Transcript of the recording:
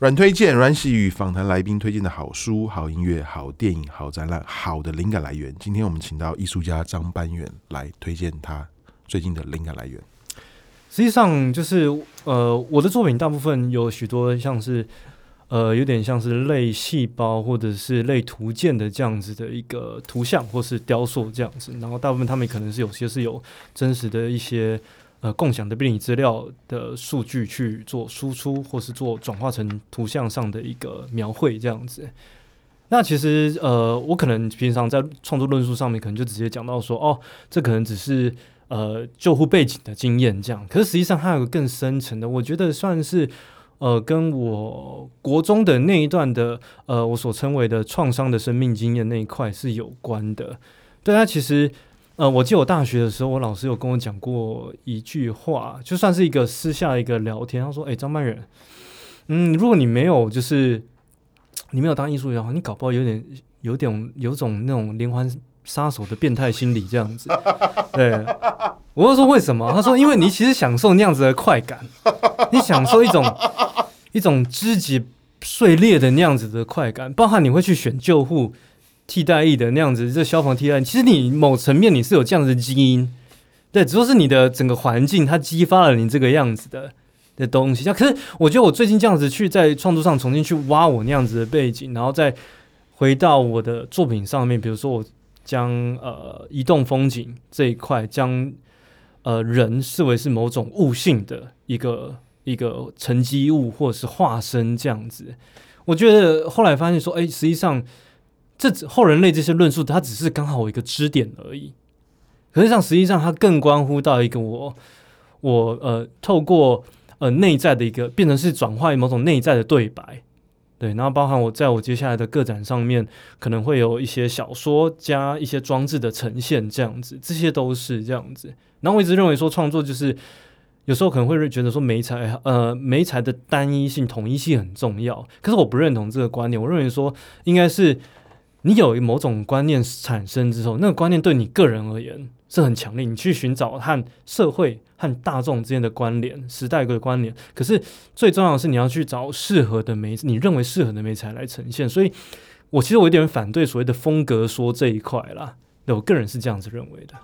软推荐，阮玺与访谈来宾推荐的好书、好音乐、好电影、好展览、好的灵感来源。今天我们请到艺术家张班远来推荐他最近的灵感来源。实际上，就是呃，我的作品大部分有许多像是呃，有点像是类细胞或者是类图鉴的这样子的一个图像，或是雕塑这样子。然后大部分他们可能是有些是有真实的一些。呃，共享的病理资料的数据去做输出，或是做转化成图像上的一个描绘，这样子。那其实，呃，我可能平常在创作论述上面，可能就直接讲到说，哦，这可能只是呃救护背景的经验这样。可是实际上，它有个更深层的，我觉得算是呃，跟我国中的那一段的呃，我所称为的创伤的生命经验那一块是有关的。对，它其实。呃，我记得我大学的时候，我老师有跟我讲过一句话，就算是一个私下一个聊天。他说：“哎、张班元，嗯，如果你没有就是你没有当艺术家的话，你搞不好有点有点有种那种连环杀手的变态心理这样子。”对，我就说为什么？他说：“因为你其实享受那样子的快感，你享受一种 一种肢解碎裂的那样子的快感，包含你会去选救护。”替代役的那样子，这消防替代，其实你某层面你是有这样子的基因，对，只不过是你的整个环境它激发了你这个样子的的东西。那可是我觉得我最近这样子去在创作上重新去挖我那样子的背景，然后再回到我的作品上面，比如说我将呃移动风景这一块，将呃人视为是某种物性的一个一个沉积物或者是化身这样子。我觉得后来发现说，哎，实际上。这后人类这些论述，它只是刚好一个支点而已。可是上实际上，它更关乎到一个我，我呃，透过呃内在的一个变成是转化于某种内在的对白，对。然后包含我在我接下来的个展上面，可能会有一些小说加一些装置的呈现，这样子，这些都是这样子。然后我一直认为说，创作就是有时候可能会觉得说媒材呃媒材的单一性、统一性很重要。可是我不认同这个观点，我认为说应该是。你有某种观念产生之后，那个观念对你个人而言是很强烈，你去寻找和社会和大众之间的关联、时代的关联。可是最重要的是，你要去找适合的媒，你认为适合的媒材来呈现。所以，我其实我有点反对所谓的风格说这一块啦。对，我个人是这样子认为的。